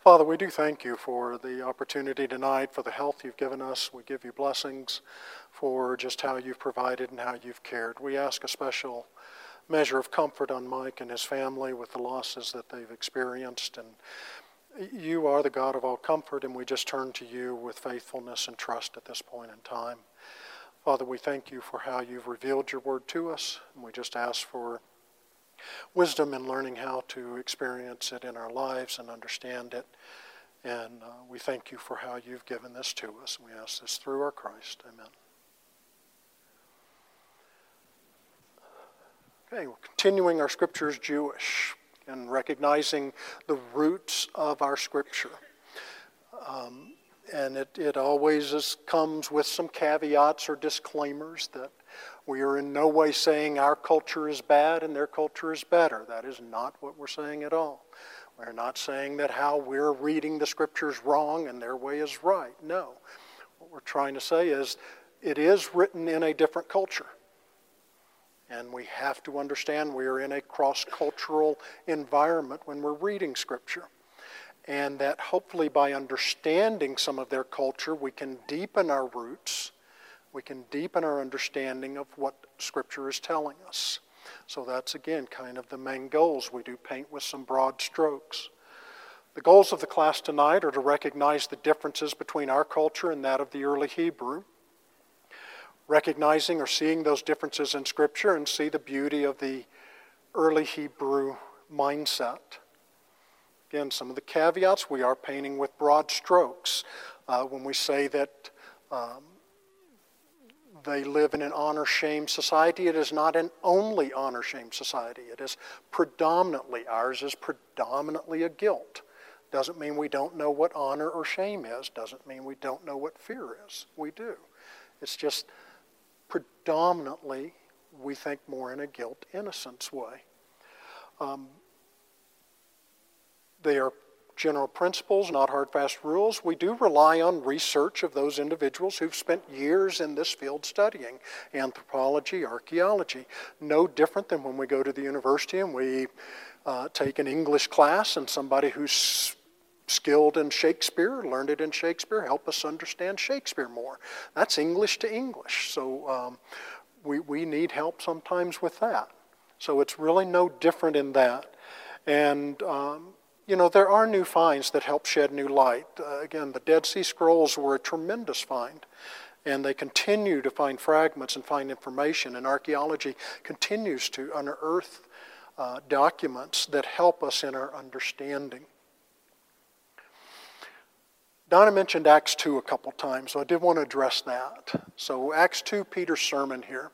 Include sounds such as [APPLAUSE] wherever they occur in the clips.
Father, we do thank you for the opportunity tonight, for the health you've given us. We give you blessings for just how you've provided and how you've cared. We ask a special measure of comfort on Mike and his family with the losses that they've experienced. And you are the God of all comfort, and we just turn to you with faithfulness and trust at this point in time. Father, we thank you for how you've revealed your word to us, and we just ask for wisdom in learning how to experience it in our lives and understand it. And uh, we thank you for how you've given this to us. We ask this through our Christ. Amen. Okay, we're continuing our scriptures Jewish and recognizing the roots of our scripture. Um, and it, it always is, comes with some caveats or disclaimers that we are in no way saying our culture is bad and their culture is better. That is not what we're saying at all. We're not saying that how we're reading the scriptures wrong and their way is right. No. What we're trying to say is it is written in a different culture. And we have to understand we are in a cross cultural environment when we're reading scripture. And that hopefully by understanding some of their culture, we can deepen our roots we can deepen our understanding of what Scripture is telling us. So that's again kind of the main goals. We do paint with some broad strokes. The goals of the class tonight are to recognize the differences between our culture and that of the early Hebrew, recognizing or seeing those differences in Scripture and see the beauty of the early Hebrew mindset. Again, some of the caveats we are painting with broad strokes uh, when we say that um, they live in an honor shame society. It is not an only honor shame society. It is predominantly, ours is predominantly a guilt. Doesn't mean we don't know what honor or shame is. Doesn't mean we don't know what fear is. We do. It's just predominantly we think more in a guilt innocence way. Um, they are general principles, not hard, fast rules. We do rely on research of those individuals who've spent years in this field studying anthropology, archaeology. No different than when we go to the university and we uh, take an English class and somebody who's skilled in Shakespeare, learned it in Shakespeare, help us understand Shakespeare more. That's English to English. So um, we, we need help sometimes with that. So it's really no different in that. And um, you know, there are new finds that help shed new light. Uh, again, the Dead Sea Scrolls were a tremendous find, and they continue to find fragments and find information, and archaeology continues to unearth uh, documents that help us in our understanding. Donna mentioned Acts 2 a couple times, so I did want to address that. So, Acts 2, Peter's sermon here.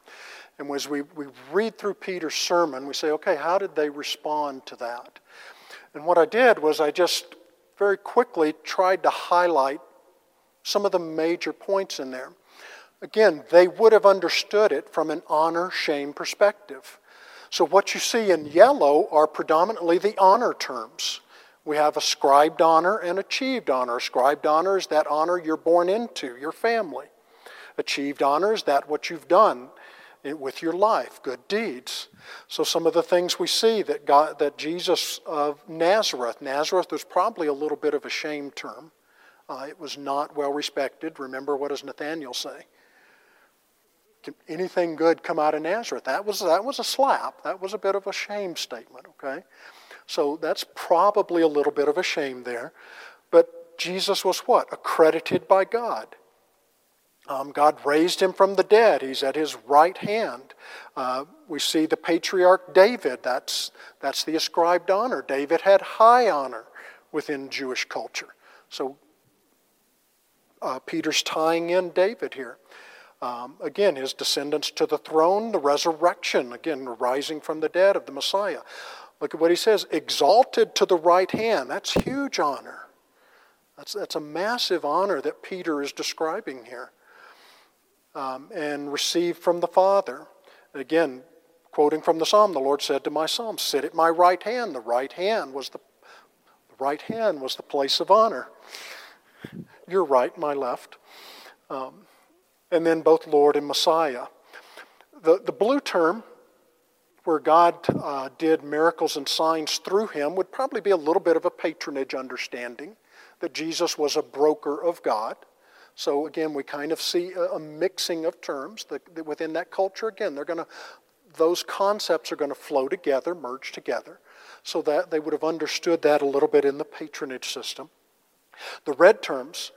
And as we, we read through Peter's sermon, we say, okay, how did they respond to that? And what I did was I just very quickly tried to highlight some of the major points in there. Again, they would have understood it from an honor shame perspective. So, what you see in yellow are predominantly the honor terms. We have ascribed honor and achieved honor. Ascribed honor is that honor you're born into, your family. Achieved honor is that what you've done with your life, good deeds. So some of the things we see that God, that Jesus of Nazareth, Nazareth was probably a little bit of a shame term. Uh, it was not well respected. Remember, what does Nathaniel say? Can anything good come out of Nazareth? That was that was a slap. That was a bit of a shame statement. Okay, so that's probably a little bit of a shame there. But Jesus was what accredited by God. Um, God raised him from the dead. He's at his right hand. Uh, we see the patriarch David. That's, that's the ascribed honor. David had high honor within Jewish culture. So uh, Peter's tying in David here. Um, again, his descendants to the throne, the resurrection, again, rising from the dead of the Messiah. Look at what he says exalted to the right hand. That's huge honor. That's, that's a massive honor that Peter is describing here um, and received from the Father. Again, quoting from the Psalm, the Lord said to my Psalm, Sit at my right hand. The right hand was the, the right hand was the place of honor. Your right, my left. Um, and then both Lord and Messiah. The, the blue term where God uh, did miracles and signs through him would probably be a little bit of a patronage understanding that Jesus was a broker of God. So again, we kind of see a, a mixing of terms within that culture. Again, they're going to those concepts are going to flow together, merge together, so that they would have understood that a little bit in the patronage system. The red terms,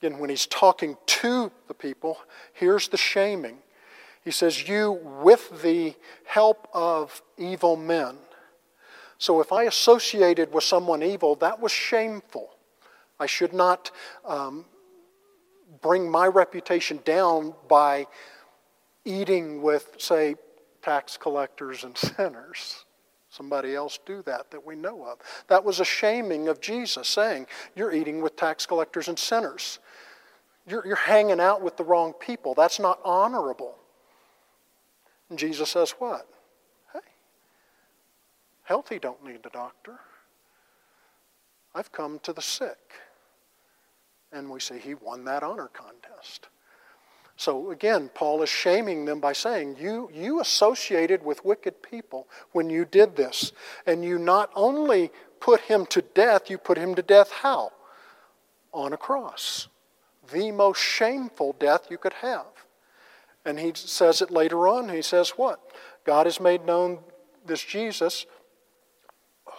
again, when he's talking to the people, here's the shaming. He says, You with the help of evil men. So if I associated with someone evil, that was shameful. I should not um, bring my reputation down by eating with, say, tax collectors and [LAUGHS] sinners. Somebody else do that that we know of. That was a shaming of Jesus, saying, You're eating with tax collectors and sinners. You're, you're hanging out with the wrong people. That's not honorable. And Jesus says, What? Hey, healthy don't need the doctor. I've come to the sick. And we see he won that honor contest. So again, Paul is shaming them by saying, you, you associated with wicked people when you did this. And you not only put him to death, you put him to death how? On a cross. The most shameful death you could have. And he says it later on. He says, What? God has made known this Jesus,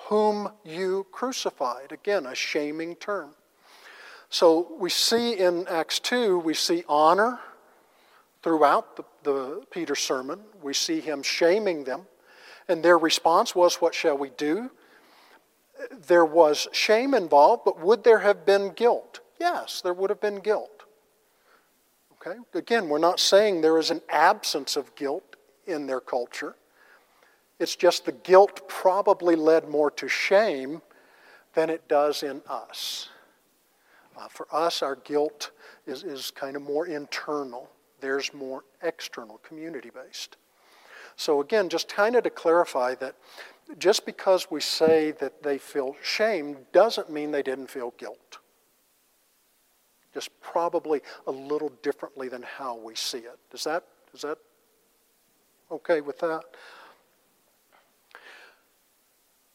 whom you crucified. Again, a shaming term. So we see in Acts 2, we see honor throughout the, the Peter sermon. We see him shaming them, and their response was, What shall we do? There was shame involved, but would there have been guilt? Yes, there would have been guilt. Okay? Again, we're not saying there is an absence of guilt in their culture. It's just the guilt probably led more to shame than it does in us. Uh, for us, our guilt is, is kind of more internal. There's more external, community based. So, again, just kind of to clarify that just because we say that they feel shame doesn't mean they didn't feel guilt. Just probably a little differently than how we see it. Is that, is that okay with that?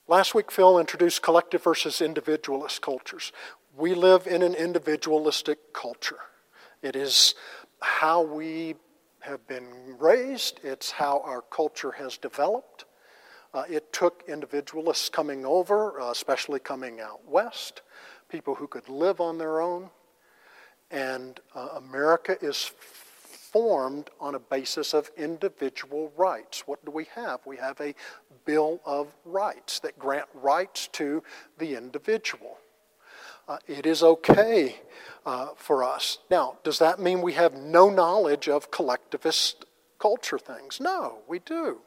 Last week, Phil introduced collective versus individualist cultures. We live in an individualistic culture. It is how we have been raised, it's how our culture has developed. Uh, it took individualists coming over, uh, especially coming out west, people who could live on their own. And uh, America is formed on a basis of individual rights. What do we have? We have a Bill of Rights that grant rights to the individual. Uh, it is okay uh, for us. Now, does that mean we have no knowledge of collectivist culture things? No, we do.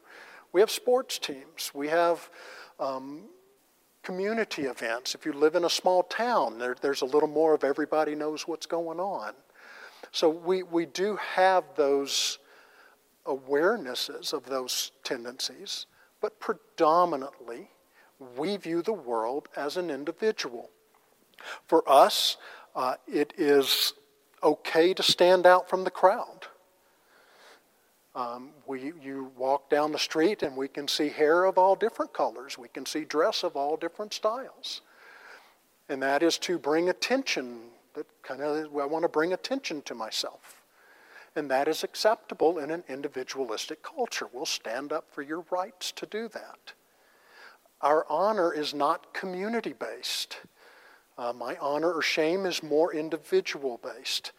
We have sports teams. We have um, community events. If you live in a small town, there, there's a little more of everybody knows what's going on. So we, we do have those awarenesses of those tendencies, but predominantly we view the world as an individual. For us, uh, it is okay to stand out from the crowd. Um, we, you walk down the street and we can see hair of all different colors. We can see dress of all different styles. And that is to bring attention, that kind of, I want to bring attention to myself. And that is acceptable in an individualistic culture. We'll stand up for your rights to do that. Our honor is not community based. Uh, my honor or shame is more individual based.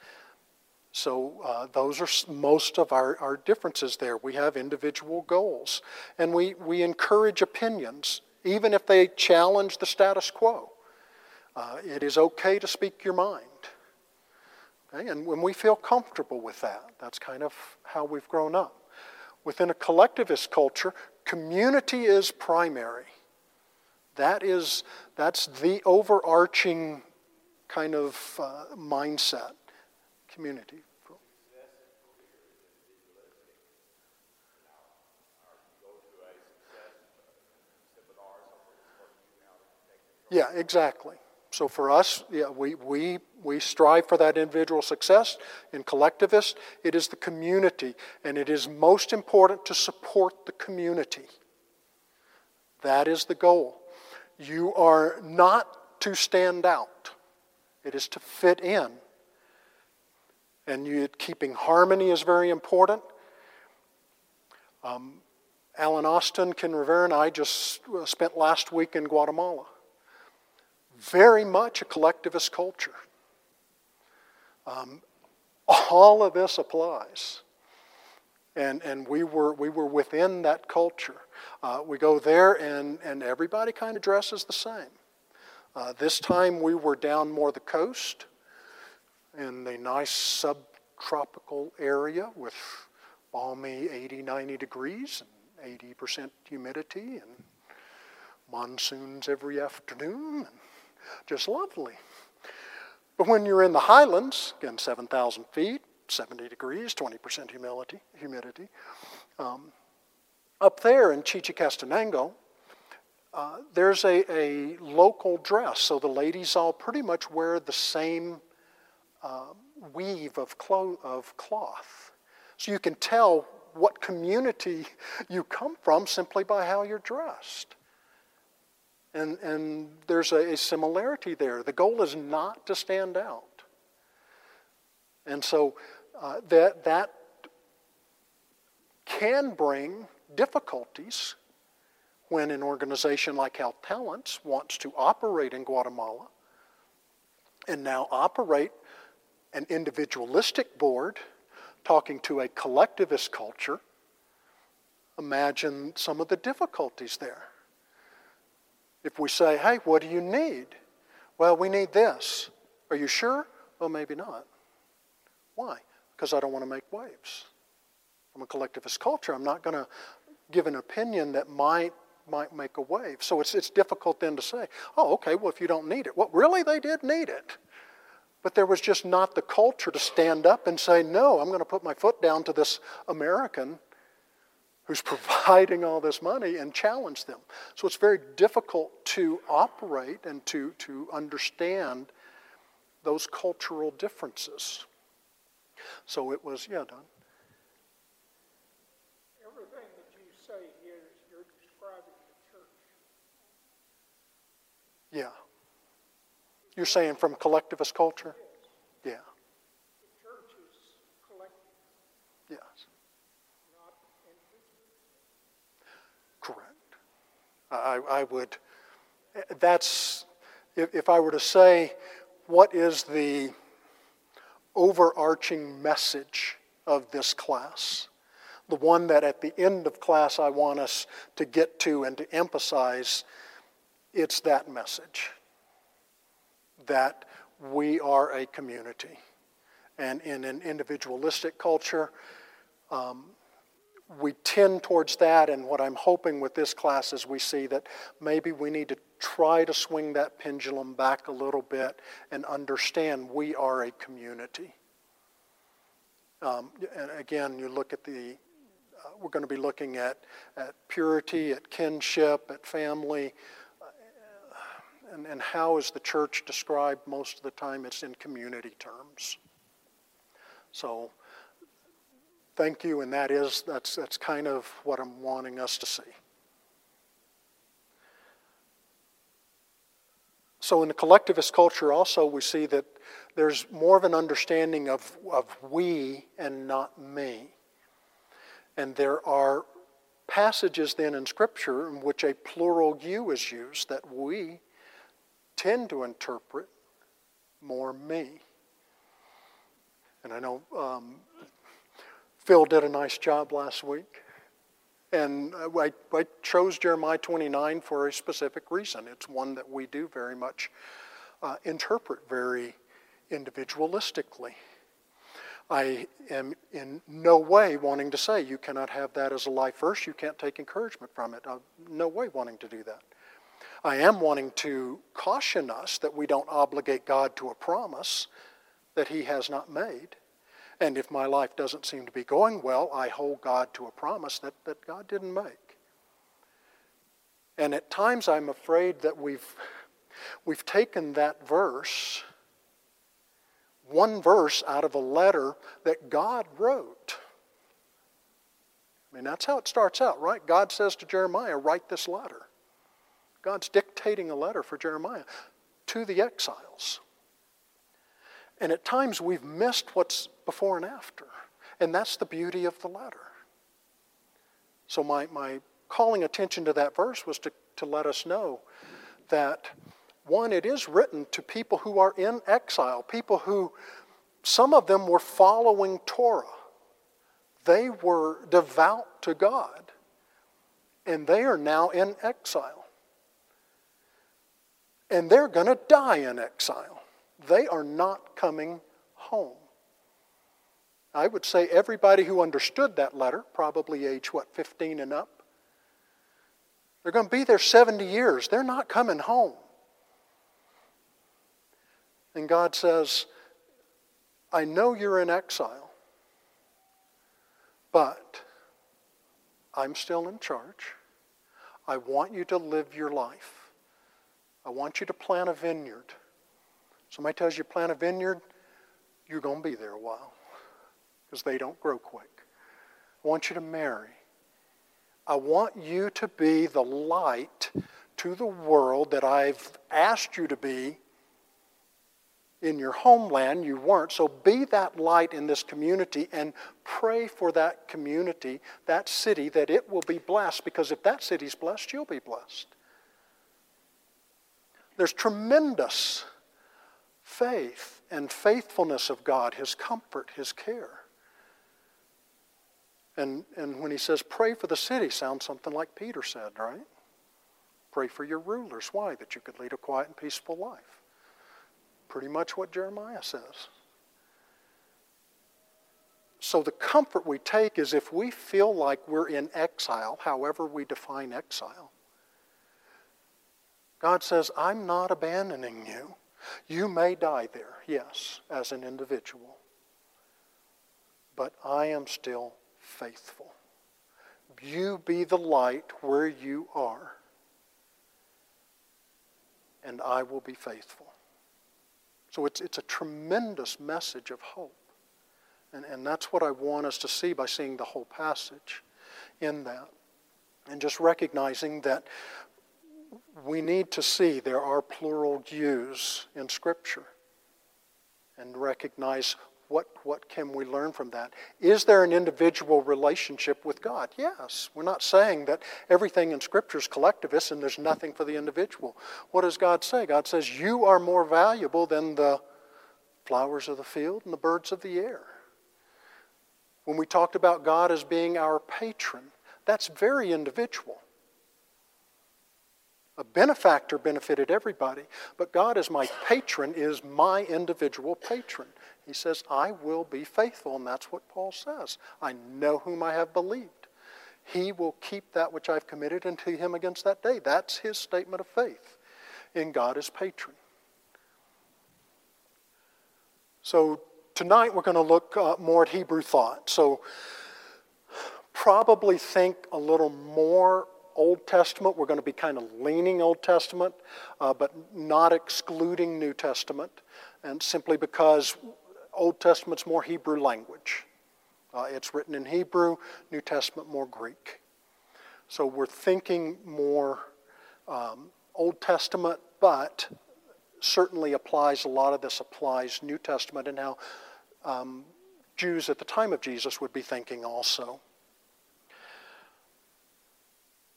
So uh, those are most of our, our differences there. We have individual goals. And we, we encourage opinions, even if they challenge the status quo. Uh, it is okay to speak your mind. Okay? And when we feel comfortable with that, that's kind of how we've grown up. Within a collectivist culture, community is primary. That is, that's the overarching kind of uh, mindset, community. Yeah, exactly. So for us, yeah, we, we, we strive for that individual success. In collectivist, it is the community, and it is most important to support the community. That is the goal. You are not to stand out, it is to fit in. And you, keeping harmony is very important. Um, Alan Austin, Ken Rivera, and I just uh, spent last week in Guatemala very much a collectivist culture. Um, all of this applies. And, and we, were, we were within that culture. Uh, we go there, and, and everybody kind of dresses the same. Uh, this time we were down more the coast in the nice subtropical area with balmy 80, 90 degrees and 80% humidity and monsoons every afternoon. Just lovely. But when you're in the highlands, again, 7,000 feet, 70 degrees, 20% humidity, humidity um, up there in Chichicastenango, uh, there's a, a local dress. So the ladies all pretty much wear the same uh, weave of, clo- of cloth. So you can tell what community [LAUGHS] you come from simply by how you're dressed. And, and there's a, a similarity there. The goal is not to stand out. And so uh, that, that can bring difficulties when an organization like Health Talents wants to operate in Guatemala and now operate an individualistic board talking to a collectivist culture. Imagine some of the difficulties there. If we say, hey, what do you need? Well, we need this. Are you sure? Well, maybe not. Why? Because I don't want to make waves. I'm a collectivist culture. I'm not going to give an opinion that might might make a wave. So it's, it's difficult then to say, oh, okay, well, if you don't need it. Well, really, they did need it. But there was just not the culture to stand up and say, no, I'm going to put my foot down to this American who's [LAUGHS] providing all this money and challenge them. So it's very difficult to operate and to, to understand those cultural differences. So it was, yeah, Don. Everything that you say here is you're describing the church. Yeah. You're saying from collectivist culture? Yeah. The church is collective, Yes. not individual. Correct. I, I would, eh, that's, if, if I were to say, what is the overarching message of this class? The one that at the end of class I want us to get to and to emphasize, it's that message that we are a community. And in an individualistic culture, um, we tend towards that, and what I'm hoping with this class is we see that maybe we need to try to swing that pendulum back a little bit and understand we are a community. Um, and again, you look at the, uh, we're going to be looking at, at purity, at kinship, at family, uh, and, and how is the church described most of the time? It's in community terms. So, thank you, and that is that's that's kind of what I'm wanting us to see. So in the collectivist culture also we see that there's more of an understanding of, of we and not me. And there are passages then in Scripture in which a plural you is used that we tend to interpret more me. And I know um, Phil did a nice job last week. And I, I, chose Jeremiah 29 for a specific reason. It's one that we do very much uh, interpret very individualistically. I am in no way wanting to say you cannot have that as a life verse, you can't take encouragement from it. I'm no way wanting to do that. I am wanting to caution us that we don't obligate God to a promise that He has not made. And if my life doesn't seem to be going well, I hold God to a promise that, that God didn't make. And at times I'm afraid that we've, We've taken that verse, one verse out of a letter that God wrote. I mean, that's how it starts out, right? God says to Jeremiah, write this letter. God's dictating a letter for Jeremiah to the exiles. And at times we've missed what's before and after. And that's the beauty of the letter. So, my, my calling attention to that verse was to, to let us know that, one, it is written to people who are in exile, people who, some of them were following Torah. They were devout to God, and they are now in exile. And they're going to die in exile. They are not coming home. I would say everybody who understood that letter, probably age, what, 15 and up, they're going to be there 70 years. They're not coming home. And God says, I know you're in exile, but I'm still in charge. I want you to live your life. I want you to plant a vineyard. Somebody tells you plant a vineyard, you're going to be there a while because they don't grow quick. I want you to marry. I want you to be the light to the world that I've asked you to be in your homeland. You weren't. So be that light in this community and pray for that community, that city, that it will be blessed because if that city's blessed, you'll be blessed. There's tremendous faith and faithfulness of God, His comfort, His care. And, and when he says pray for the city, sounds something like Peter said, right? Pray for your rulers. Why? That you could lead a quiet and peaceful life. Pretty much what Jeremiah says. So the comfort we take is if we feel like we're in exile, however we define exile, God says, I'm not abandoning you. You may die there, yes, as an individual, but I am still faithful. You be the light where you are, and I will be faithful. So it's, it's a tremendous message of hope. And, and that's what I want us to see by seeing the whole passage in that. And just recognizing that we need to see there are plural yous in Scripture and recognize what, what can we learn from that? Is there an individual relationship with God? Yes. We're not saying that everything in Scripture is collectivist and there's nothing for the individual. What does God say? God says, You are more valuable than the flowers of the field and the birds of the air. When we talked about God as being our patron, that's very individual. A benefactor benefited everybody, but God as my patron is my individual patron. He says, I will be faithful, and that's what Paul says. I know whom I have believed. He will keep that which I've committed unto him against that day. That's his statement of faith in God as patron. So tonight we're going to look uh, more at Hebrew thought. So probably think a little more Old Testament. We're going to be kind of leaning Old Testament, uh, but not excluding New Testament. And simply because Old Testament's more Hebrew language. Uh, it's written in Hebrew, New Testament more Greek. So we're thinking more um, Old Testament, but certainly applies, a lot of this applies New Testament and how um, Jews at the time of Jesus would be thinking also.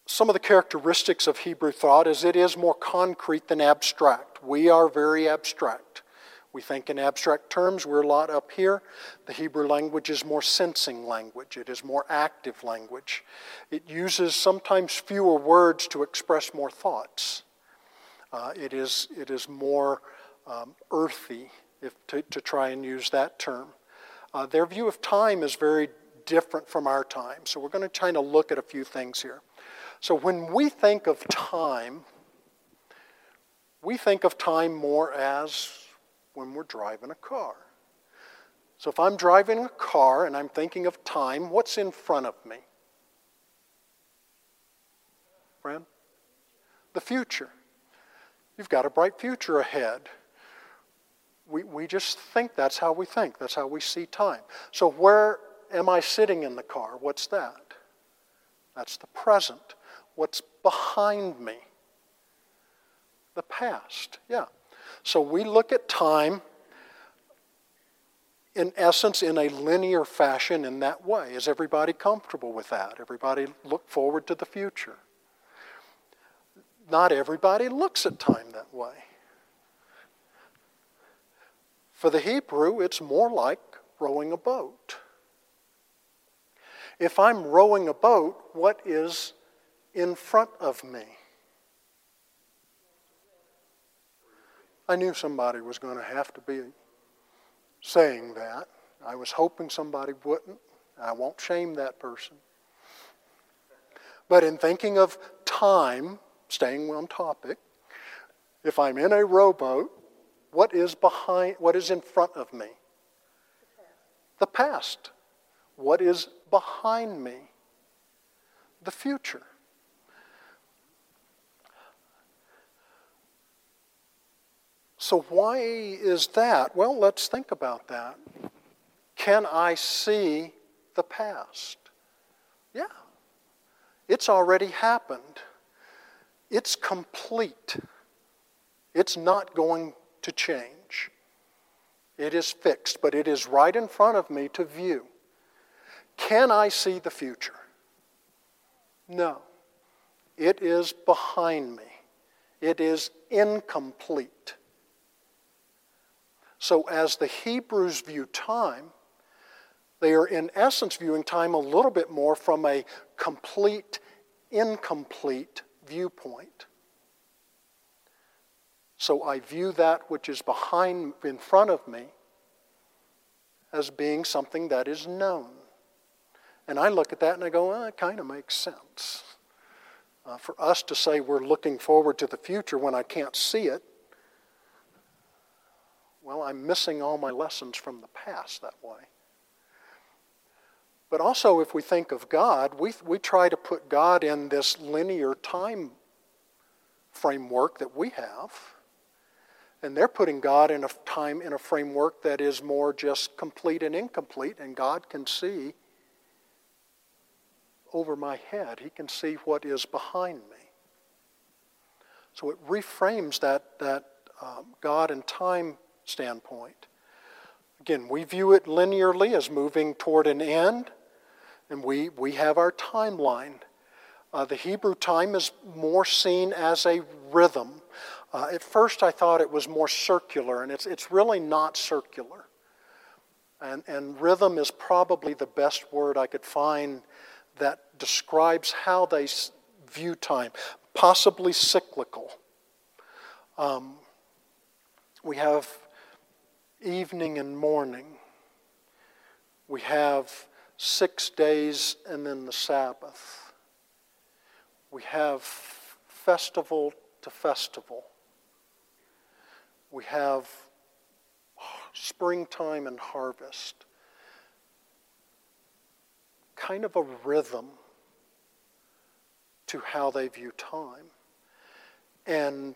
Some of the characteristics of Hebrew thought is it is more concrete than abstract. We are very abstract. We think in abstract terms, we're a lot up here. The Hebrew language is more sensing language, it is more active language. It uses sometimes fewer words to express more thoughts. Uh, it, is, it is more um, earthy, if to, to, try and use that term. Uh, their view of time is very different from our time, so we're going to try to look at a few things here. So when we think of time, we think of time more as when we're driving a car. So if I'm driving a car and I'm thinking of time, what's in front of me? Friend? The future. You've got a bright future ahead. We, we just think that's how we think, that's how we see time. So, where am I sitting in the car? What's that? That's the present. What's behind me? The past. Yeah. So, we look at time in essence, in a linear fashion in that way. Is everybody comfortable with that? Everybody look forward to the future. Not everybody looks at time that way. For the Hebrew, it's more like rowing a boat. If I'm rowing a boat, what is in front of me? I knew somebody was going to have to be saying that. I was hoping somebody wouldn't. I won't shame that person. But in thinking of time, staying on topic, if I'm in a rowboat, what is behind what is in front of me? The past. What is behind me? The future. So, why is that? Well, let's think about that. Can I see the past? Yeah. It's already happened. It's complete. It's not going to change. It is fixed, but it is right in front of me to view. Can I see the future? No. It is behind me. It is incomplete. So, as the Hebrews view time, they are in essence viewing time a little bit more from a complete, incomplete viewpoint. So I view that which is behind, in front of me, as being something that is known. And I look at that and I go, well, it kind of makes sense. Uh, for us to say we're looking forward to the future when I can't see it well, I'm missing all my lessons from the past that way. But also, if we think of God, we, we try to put God in this linear time framework that we have. And they're putting God in a time in a framework that is more just complete and incomplete, and God can see over my head. He can see what is behind me. So it reframes that, that um, God and time standpoint. Again, we view it linearly as moving toward an end, and we, we have our timeline. Uh, the Hebrew time is more seen as a rhythm. Uh, at first, I thought it was more circular, and it's, it's really not circular. And, and rhythm is probably the best word I could find that describes how they view time, possibly cyclical. Um, we have evening and morning. We have six days and then the Sabbath. We have festival to festival. We have springtime and harvest. Kind of a rhythm to how they view time. And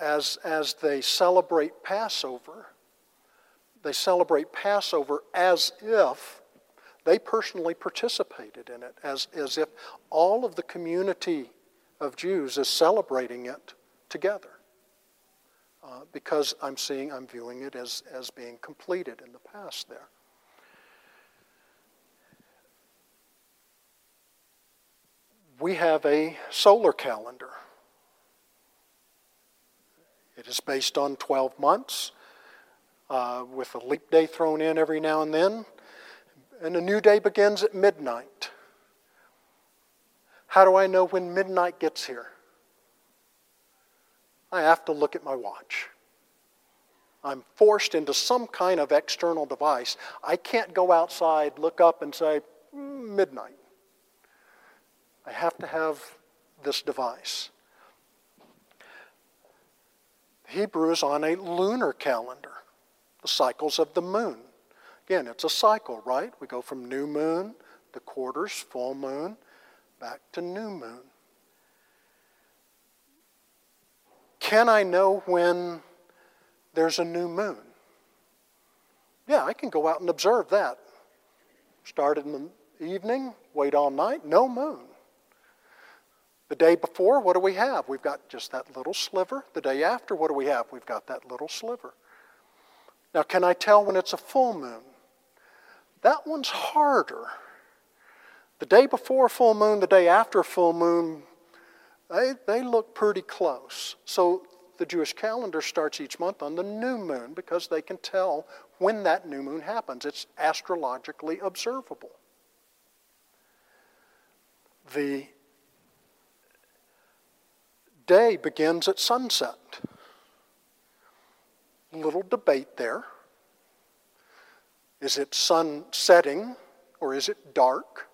as, as they celebrate Passover, they celebrate Passover as if they personally participated in it, as, as if all of the community of Jews is celebrating it together. Uh, because I'm seeing, I'm viewing it as, as being completed in the past there. We have a solar calendar. It is based on 12 months uh, with a leap day thrown in every now and then. And a new day begins at midnight. How do I know when midnight gets here? I have to look at my watch. I'm forced into some kind of external device. I can't go outside, look up, and say, mm, midnight. I have to have this device. Hebrew is on a lunar calendar the cycles of the moon. Again, it's a cycle, right? We go from new moon to quarters, full moon, back to new moon. can I know when there's a new moon? Yeah, I can go out and observe that. Start in the evening, wait all night, no moon. The day before, what do we have? We've got just that little sliver. The day after, what do we have? We've got that little sliver. Now, can I tell when it's a full moon? That one's harder. The day before a full moon, the day after a full moon, they, they look pretty close. So the Jewish calendar starts each month on the new moon because they can tell when that new moon happens. It's astrologically observable. The day begins at sunset. Little debate there. Is it sun setting or is it dark?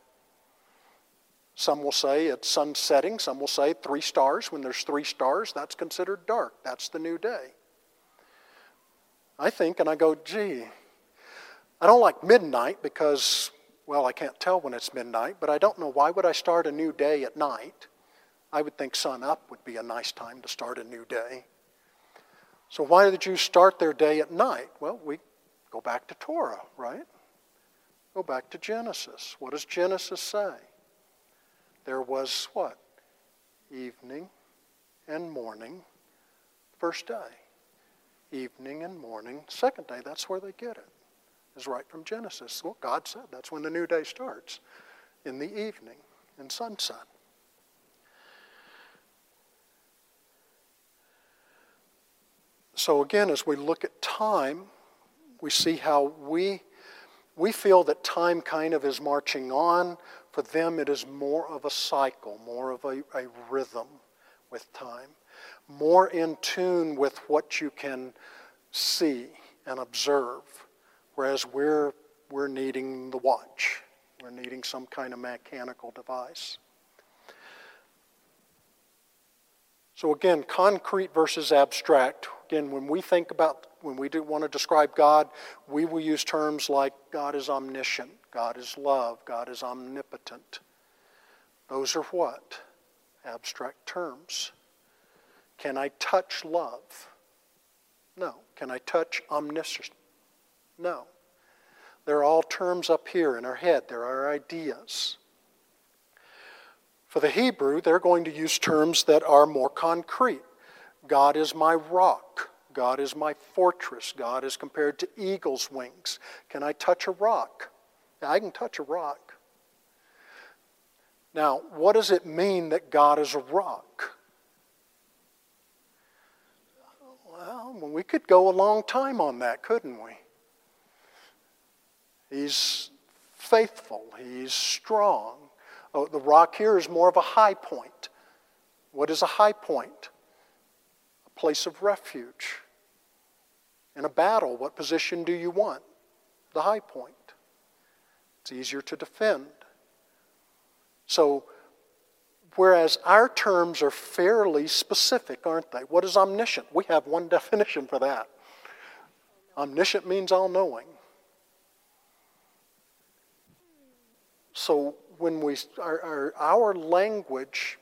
Some will say it's sun setting. Some will say three stars. When there's three stars, that's considered dark. That's the new day. I think, and I go, gee, I don't like midnight because, well, I can't tell when it's midnight, but I don't know why would I start a new day at night? I would think sun up would be a nice time to start a new day. So why do the Jews start their day at night? Well, we go back to Torah, right? Go back to Genesis. What does Genesis say? There was what? Evening and morning, first day. Evening and morning, second day. That's where they get it. Is right from Genesis. Well, God said that's when the new day starts, in the evening, in sunset. So, again, as we look at time, we see how we, we feel that time kind of is marching on. For them, it is more of a cycle, more of a, a rhythm with time, more in tune with what you can see and observe, whereas we're, we're needing the watch. We're needing some kind of mechanical device. So, again, concrete versus abstract. Again, when we think about, when we want to describe God, we will use terms like God is omniscient, God is love, God is omnipotent. Those are what? Abstract terms. Can I touch love? No. Can I touch omniscience? No. They're all terms up here in our head, they're our ideas. For the Hebrew, they're going to use terms that are more concrete. God is my rock. God is my fortress. God is compared to eagle's wings. Can I touch a rock? I can touch a rock. Now, what does it mean that God is a rock? Well, we could go a long time on that, couldn't we? He's faithful, he's strong, Oh, the rock here is more of a high point. What is a high point? A place of refuge. In a battle, what position do you want? The high point. It's easier to defend. So, whereas our terms are fairly specific, aren't they? What is omniscient? We have one [LAUGHS] definition for that. Omniscient means all knowing. So, when we our, our, our language,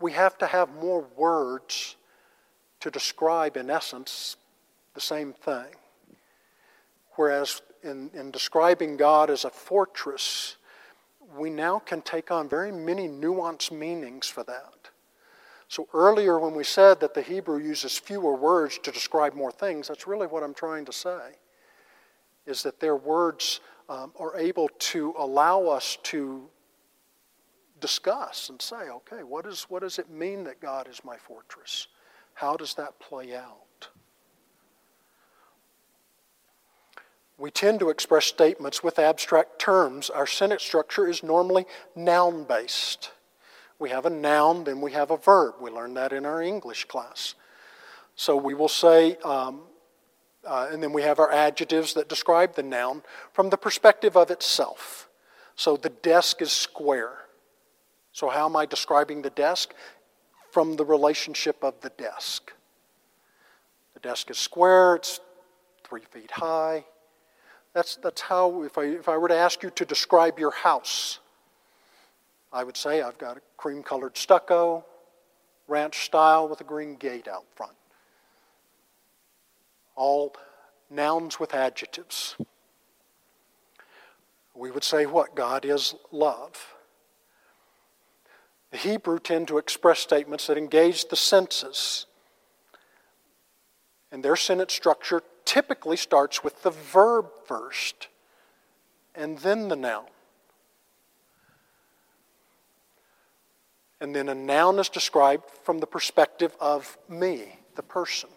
we have to have more words to describe, in essence, the same thing. Whereas in, in describing God as a fortress, we now can take on very many nuanced meanings for that. So earlier, when we said that the Hebrew uses fewer words to describe more things, that's really what I'm trying to say. Is that their words um, are able to allow us to discuss and say, okay, what, is, what does it mean that God is my fortress? How does that play out? We tend to express statements with abstract terms. Our sentence structure is normally noun based. We have a noun, then we have a verb. We learned that in our English class. So we will say, um, uh, and then we have our adjectives that describe the noun from the perspective of itself. So the desk is square. So, how am I describing the desk? From the relationship of the desk. The desk is square, it's three feet high. That's, that's how, if I, if I were to ask you to describe your house, I would say I've got a cream colored stucco, ranch style with a green gate out front. All nouns with adjectives. We would say what? God is love. The Hebrew tend to express statements that engage the senses. And their sentence structure typically starts with the verb first and then the noun. And then a noun is described from the perspective of me, the person.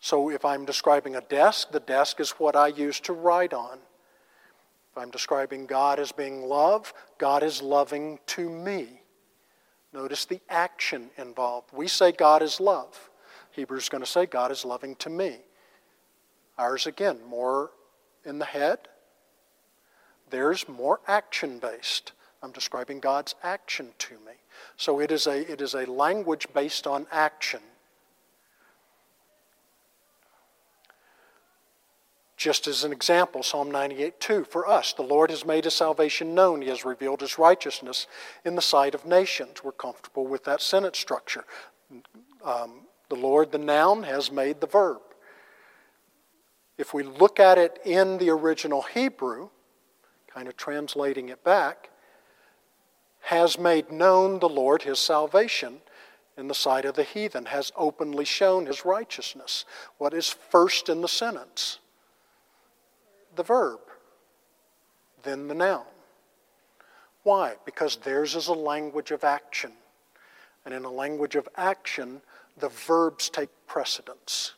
So if I'm describing a desk, the desk is what I use to write on. If I'm describing God as being love, God is loving to me. Notice the action involved. We say God is love. Hebrews is going to say God is loving to me. Ours, again, more in the head. There's more action based. I'm describing God's action to me. So it is a, it is a language based on action. Just as an example, Psalm 98 2 For us, the Lord has made his salvation known. He has revealed his righteousness in the sight of nations. We're comfortable with that sentence structure. Um, the Lord, the noun, has made the verb. If we look at it in the original Hebrew, kind of translating it back, has made known the Lord his salvation in the sight of the heathen, has openly shown his righteousness. What is first in the sentence? The verb, then the noun. Why? Because theirs is a language of action. And in a language of action, the verbs take precedence.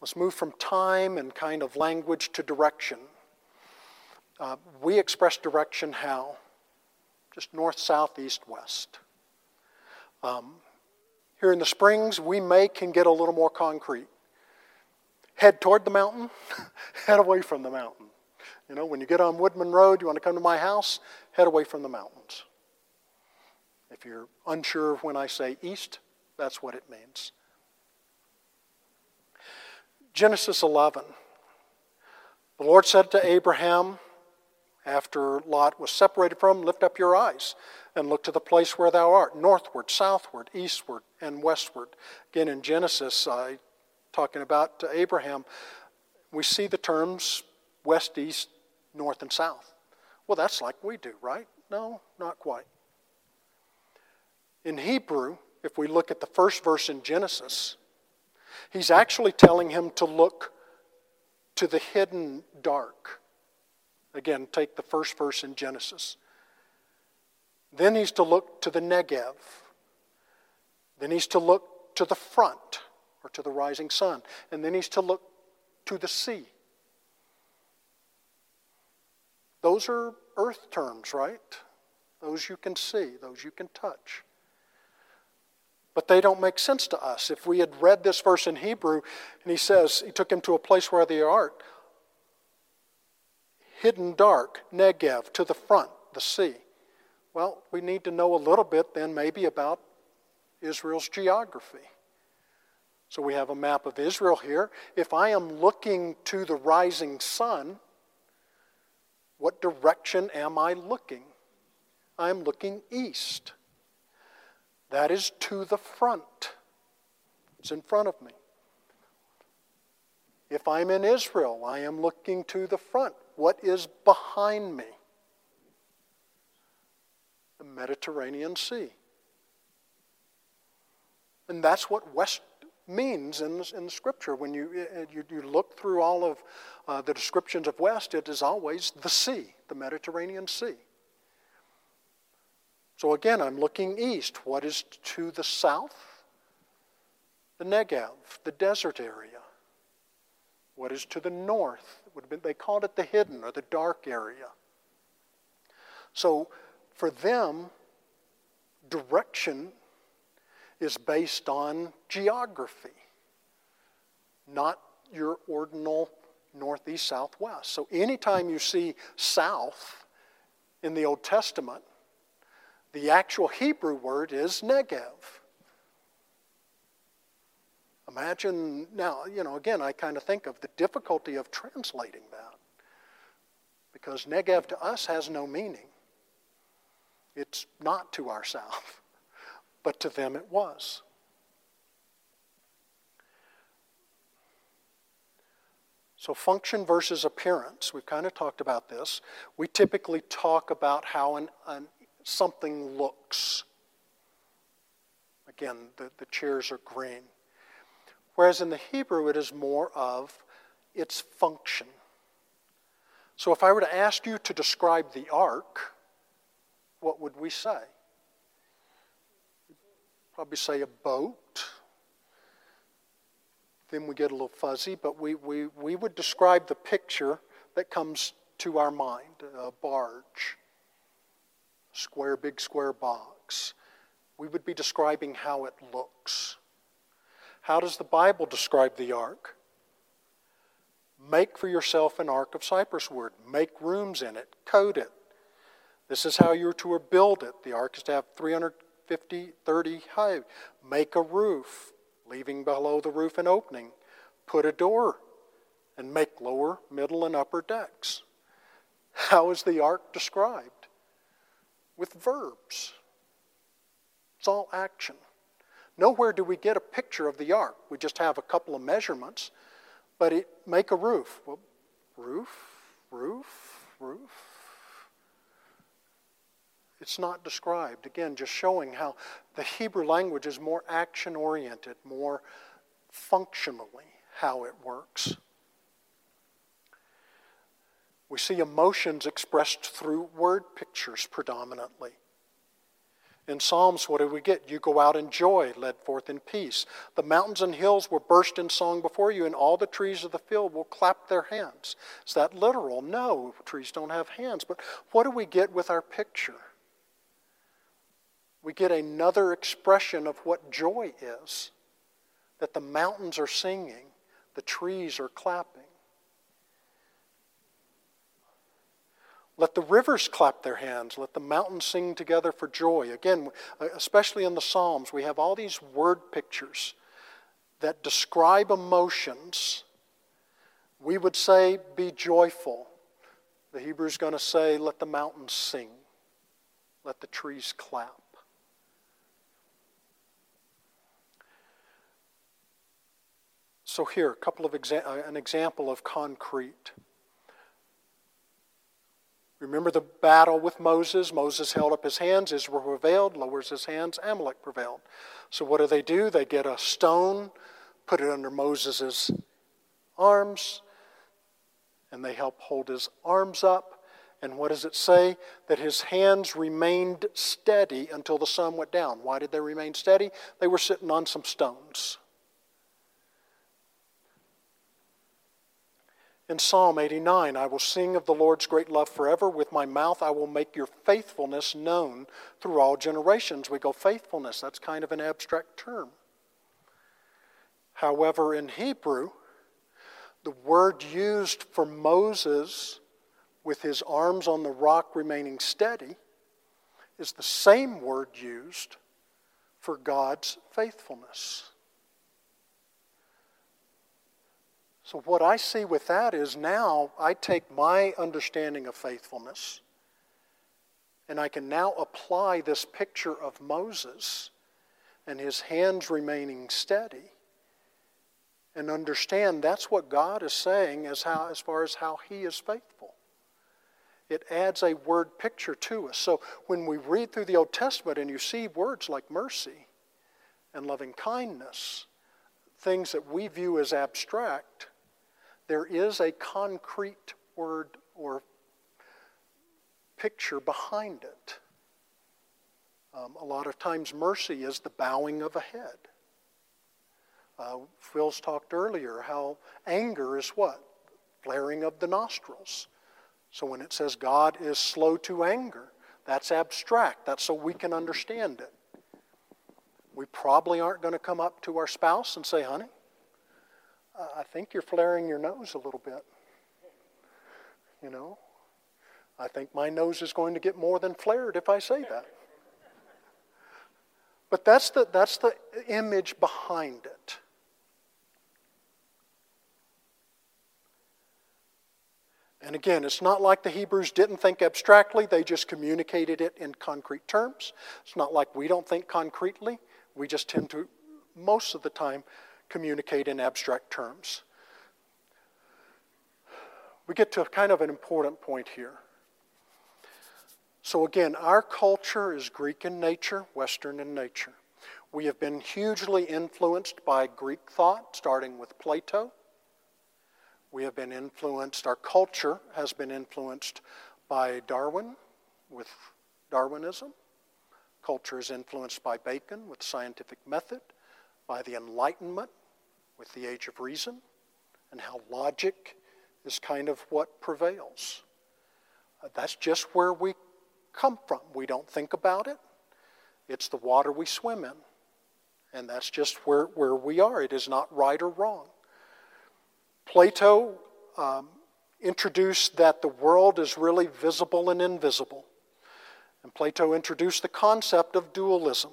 Let's move from time and kind of language to direction. Uh, we express direction how? Just north, south, east, west. Um, here in the springs, we may can get a little more concrete. Head toward the mountain, [LAUGHS] head away from the mountain. You know, when you get on Woodman Road, you want to come to my house, head away from the mountains. If you're unsure when I say east, that's what it means. Genesis 11. The Lord said to Abraham, after Lot was separated from him, Lift up your eyes and look to the place where thou art, northward, southward, eastward, and westward. Again, in Genesis, uh, talking about Abraham, we see the terms west, east, north, and south. Well, that's like we do, right? No, not quite. In Hebrew, if we look at the first verse in Genesis, He's actually telling him to look to the hidden dark. Again, take the first verse in Genesis. Then he's to look to the Negev. Then he's to look to the front or to the rising sun. And then he's to look to the sea. Those are earth terms, right? Those you can see, those you can touch but they don't make sense to us. If we had read this verse in Hebrew, and he says, he took him to a place where they are, hidden dark, Negev, to the front, the sea. Well, we need to know a little bit then maybe about Israel's geography. So we have a map of Israel here. If I am looking to the rising sun, what direction am I looking? I'm looking east. That is to the front. It's in front of me. If I'm in Israel, I am looking to the front. What is behind me? The Mediterranean Sea. And that's what west means in in scripture. When you, uh, you, you look through all of uh, the descriptions of west, it is always the sea, the Mediterranean Sea. So again, I'm looking east. What is to the south? The Negev, the desert area. What is to the north? they called it the hidden or the dark area. So for them, direction is based on geography, not your ordinal northeast, southwest. So anytime you see south in the Old Testament, the actual Hebrew word is Negev. Imagine now, you know, again, I kind of think of the difficulty of translating that. because Negev to us has no meaning. It's not to our south, [LAUGHS] but to them it was. So, function versus appearance. We've kind of talked about this. We typically talk about how an, an, something looks. Again, the, the chairs are green. Whereas in the Hebrew, it is more of its function. So, if I were to ask you to describe the ark, what would we say? Probably say a boat then we get a little fuzzy, but we, we, we would describe the picture that comes to our mind a barge, square, big square box. We would be describing how it looks. How does the Bible describe the ark? Make for yourself an ark of cypress wood. Make rooms in it. Coat it. This is how you're to build it. The ark is to have 350, 30 high. Make a roof leaving below the roof an opening, put a door, and make lower, middle, and upper decks. How is the ark described? With verbs. It's all action. Nowhere do we get a picture of the ark. We just have a couple of measurements, but it, make a roof. Well, roof, roof, roof. It's not described. Again, just showing how the Hebrew language is more action oriented, more functionally how it works. We see emotions expressed through word pictures predominantly. In Psalms, what do we get? You go out in joy, led forth in peace. The mountains and hills will burst in song before you, and all the trees of the field will clap their hands. Is that literal? No, trees don't have hands. But what do we get with our picture? We get another expression of what joy is that the mountains are singing, the trees are clapping. Let the rivers clap their hands. Let the mountains sing together for joy. Again, especially in the Psalms, we have all these word pictures that describe emotions. We would say, be joyful. The Hebrew's going to say, let the mountains sing. Let the trees clap. So here, a couple of exa- uh, an example of concrete. Remember the battle with Moses? Moses held up his hands, Israel prevailed, lowers his hands, Amalek prevailed. So what do they do? They get a stone, put it under Moses' arms, and they help hold his arms up. And what does it say? That his hands remained steady until the sun went down. Why did they remain steady? They were sitting on some stones. In Psalm 89, I will sing of the Lord's great love forever. With my mouth, I will make your faithfulness known through all generations. We go, faithfulness, that's kind of an abstract term. However, in Hebrew, the word used for Moses with his arms on the rock remaining steady is the same word used for God's faithfulness. So, what I see with that is now I take my understanding of faithfulness and I can now apply this picture of Moses and his hands remaining steady and understand that's what God is saying as, how, as far as how he is faithful. It adds a word picture to us. So when we read through the Old Testament and you see words like mercy and loving kindness, things that we view as abstract, there is a concrete word or picture behind it. Um, a lot of times, mercy is the bowing of a head. Uh, Phil's talked earlier how anger is what? Flaring of the nostrils. So when it says God is slow to anger, that's abstract. That's so we can understand it. We probably aren't going to come up to our spouse and say, honey, I think you're flaring your nose a little bit. You know? I think my nose is going to get more than flared if I say that. But that's the, that's the image behind it. And again, it's not like the Hebrews didn't think abstractly, they just communicated it in concrete terms. It's not like we don't think concretely, we just tend to, most of the time, communicate in abstract terms. We get to kind of an important point here. So, again, our culture is Greek in nature, Western in nature. We have been hugely influenced by Greek thought, starting with Plato. We have been influenced, our culture has been influenced by Darwin with Darwinism. Culture is influenced by Bacon with scientific method, by the Enlightenment with the age of reason, and how logic is kind of what prevails. Uh, that's just where we come from. We don't think about it, it's the water we swim in. And that's just where, where we are. It is not right or wrong. Plato um, introduced that the world is really visible and invisible. And Plato introduced the concept of dualism.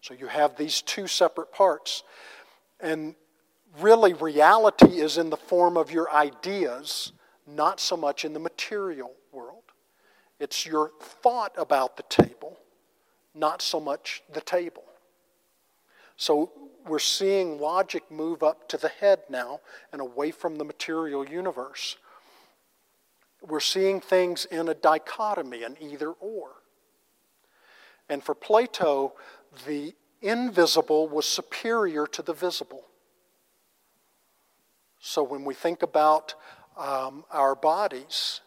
So you have these two separate parts. And really, reality is in the form of your ideas, not so much in the material world. It's your thought about the table, not so much the table. So we're seeing logic move up to the head now and away from the material universe. We're seeing things in a dichotomy, an either or. And for Plato, the invisible was superior to the visible. So when we think about um, our bodies,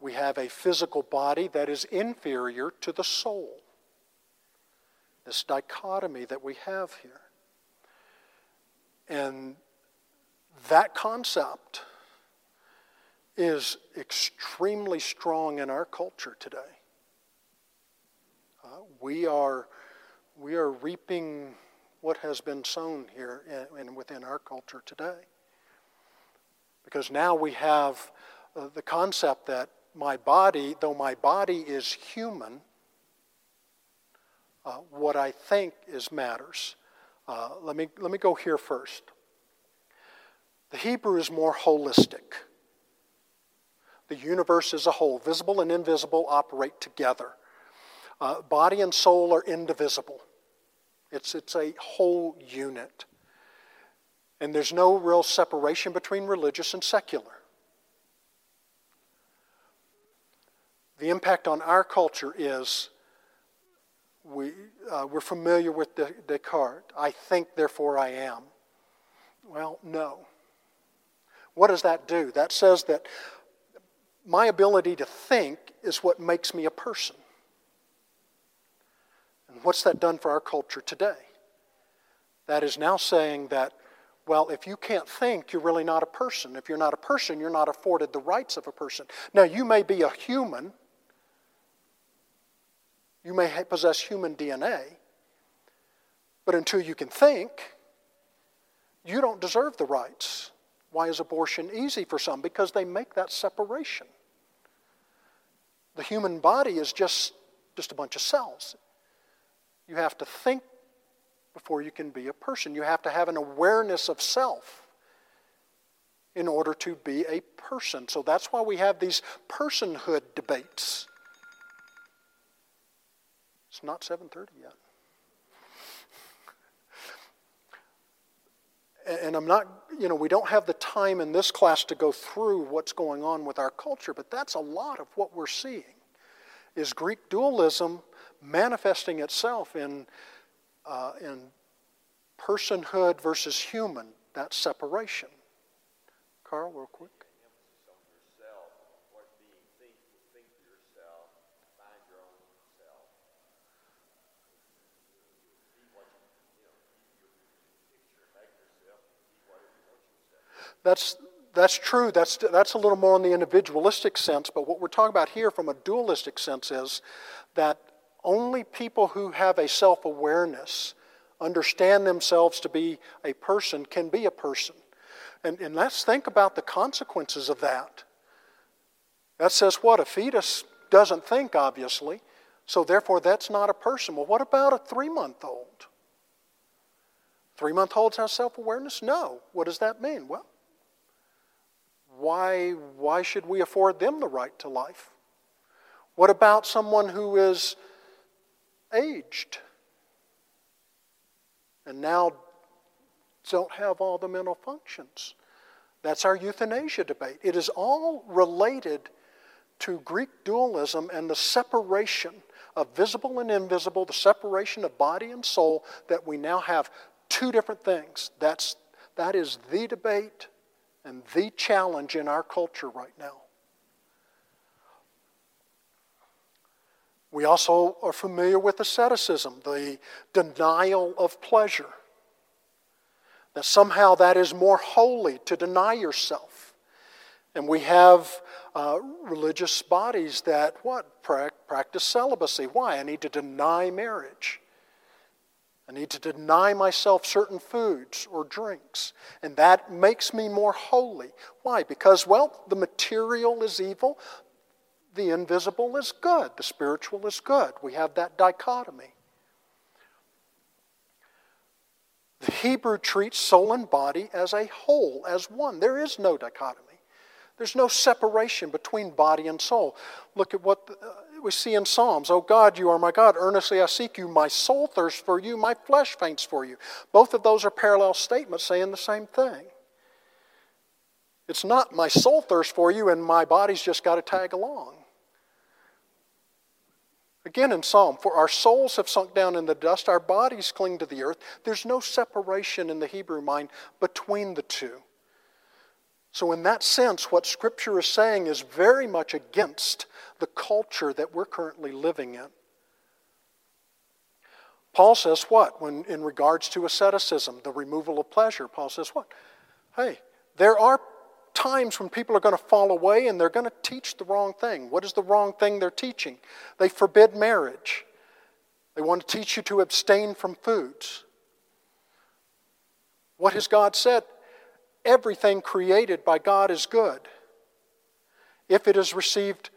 we have a physical body that is inferior to the soul this dichotomy that we have here. And that concept is extremely strong in our culture today. Uh, we, are, we are reaping what has been sown here and within our culture today. Because now we have uh, the concept that my body, though my body is human, uh, what I think is matters. Uh, let, me, let me go here first. The Hebrew is more holistic. The universe as a whole, visible and invisible, operate together. Uh, body and soul are indivisible, it's, it's a whole unit. And there's no real separation between religious and secular. The impact on our culture is we, uh, we're familiar with Descartes. I think, therefore I am. Well, no. What does that do? That says that my ability to think is what makes me a person. And what's that done for our culture today? That is now saying that, well, if you can't think, you're really not a person. If you're not a person, you're not afforded the rights of a person. Now, you may be a human you may possess human DNA, but until you can think, you don't deserve the rights. Why is abortion easy for some? Because they make that separation. The human body is just, just a bunch of cells. You have to think before you can be a person. You have to have an awareness of self in order to be a person. So that's why we have these personhood debates. It's not 7:30 yet. And I'm not, you know, we don't have the time in this class to go through what's going on with our culture, but that's a lot of what we're seeing is Greek dualism manifesting itself in, uh, in personhood versus human, that separation. Carl, real quick. That's, that's true. That's, that's a little more in the individualistic sense. But what we're talking about here from a dualistic sense is that only people who have a self awareness, understand themselves to be a person, can be a person. And, and let's think about the consequences of that. That says what? A fetus doesn't think, obviously, so therefore that's not a person. Well, what about a three month old? Three month olds have self awareness? No. What does that mean? Well, why, why should we afford them the right to life? What about someone who is aged and now don't have all the mental functions? That's our euthanasia debate. It is all related to Greek dualism and the separation of visible and invisible, the separation of body and soul, that we now have two different things. That's, that is the debate and the challenge in our culture right now. We also are familiar with asceticism, the denial of pleasure. That somehow that is more holy to deny yourself. And we have uh, religious bodies that what pra- practice celibacy. Why? I need to deny marriage. I need to deny myself certain foods or drinks. And that makes me more holy. Why? Because, well, the material is evil, the invisible is good, the spiritual is good. We have that dichotomy. The Hebrew treats soul and body as a whole, as one. There is no dichotomy. There's no separation between body and soul. Look at what uh, we see in Psalms. Oh God, you are my God. Earnestly I seek you. My soul thirsts for you. My flesh faints for you. Both of those are parallel statements saying the same thing. It's not my soul thirsts for you and my body's just got to tag along. Again in Psalm, for our souls have sunk down in the dust, our bodies cling to the earth. There's no separation in the Hebrew mind between the two. So, in that sense, what Scripture is saying is very much against the culture that we're currently living in. Paul says what? When in regards to asceticism, the removal of pleasure, Paul says what? Hey, there are times when people are going to fall away and they're going to teach the wrong thing. What is the wrong thing they're teaching? They forbid marriage. They want to teach you to abstain from foods. What has God said? everything created by God is good if it is received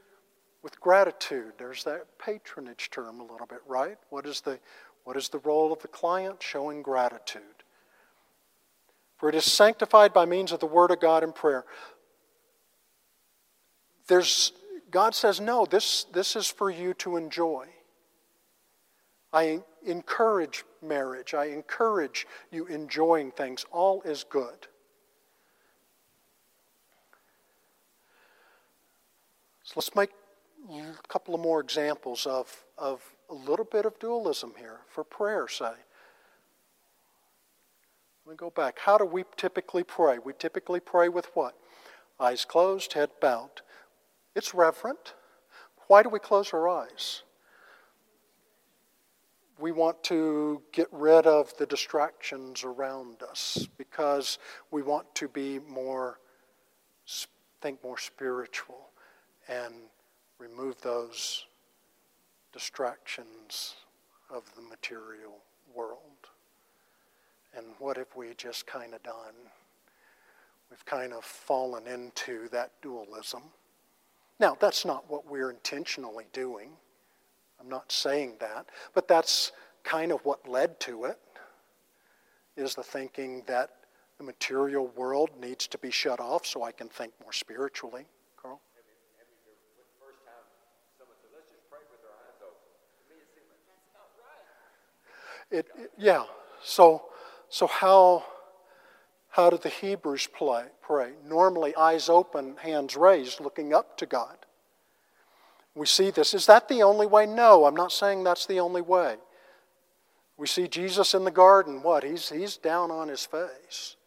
with gratitude. There's that patronage term a little bit, right? What is the, what is the role of the client? Showing gratitude. For it is sanctified by means of the Word of God and prayer. There's, God says, no, this, this is for you to enjoy. I encourage marriage. I encourage you enjoying things. All is good. So let's make a couple of more examples of, of a little bit of dualism here for prayer, say. Let me go back. How do we typically pray? We typically pray with what? Eyes closed, head bowed. It's reverent. Why do we close our eyes? We want to get rid of the distractions around us because we want to be more, think more spiritual and remove those distractions of the material world. And what have we just kind of done? We've kind of fallen into that dualism. Now, that's not what we're intentionally doing. I'm not saying that, but that's kind of what led to it is the thinking that the material world needs to be shut off so I can think more spiritually. It, it, yeah. So, so how, how do the Hebrews play, pray? Normally, eyes open, hands raised, looking up to God. We see this. Is that the only way? No, I'm not saying that's the only way. We see Jesus in the garden. What? He's, he's down on his face.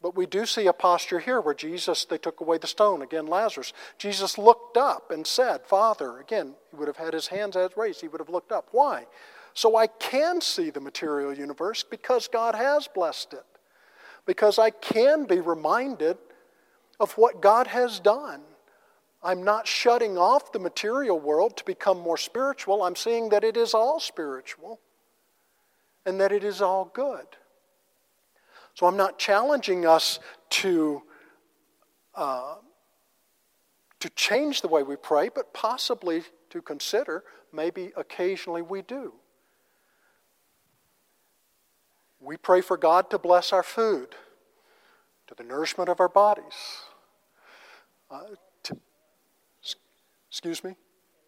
But we do see a posture here where Jesus, they took away the stone. Again, Lazarus. Jesus looked up and said, Father. Again, he would have had his hands raised. He would have looked up. Why? So I can see the material universe because God has blessed it. Because I can be reminded of what God has done. I'm not shutting off the material world to become more spiritual. I'm seeing that it is all spiritual and that it is all good. So I'm not challenging us to, uh, to change the way we pray, but possibly to consider maybe occasionally we do. We pray for God to bless our food, to the nourishment of our bodies, Uh, to, excuse me? And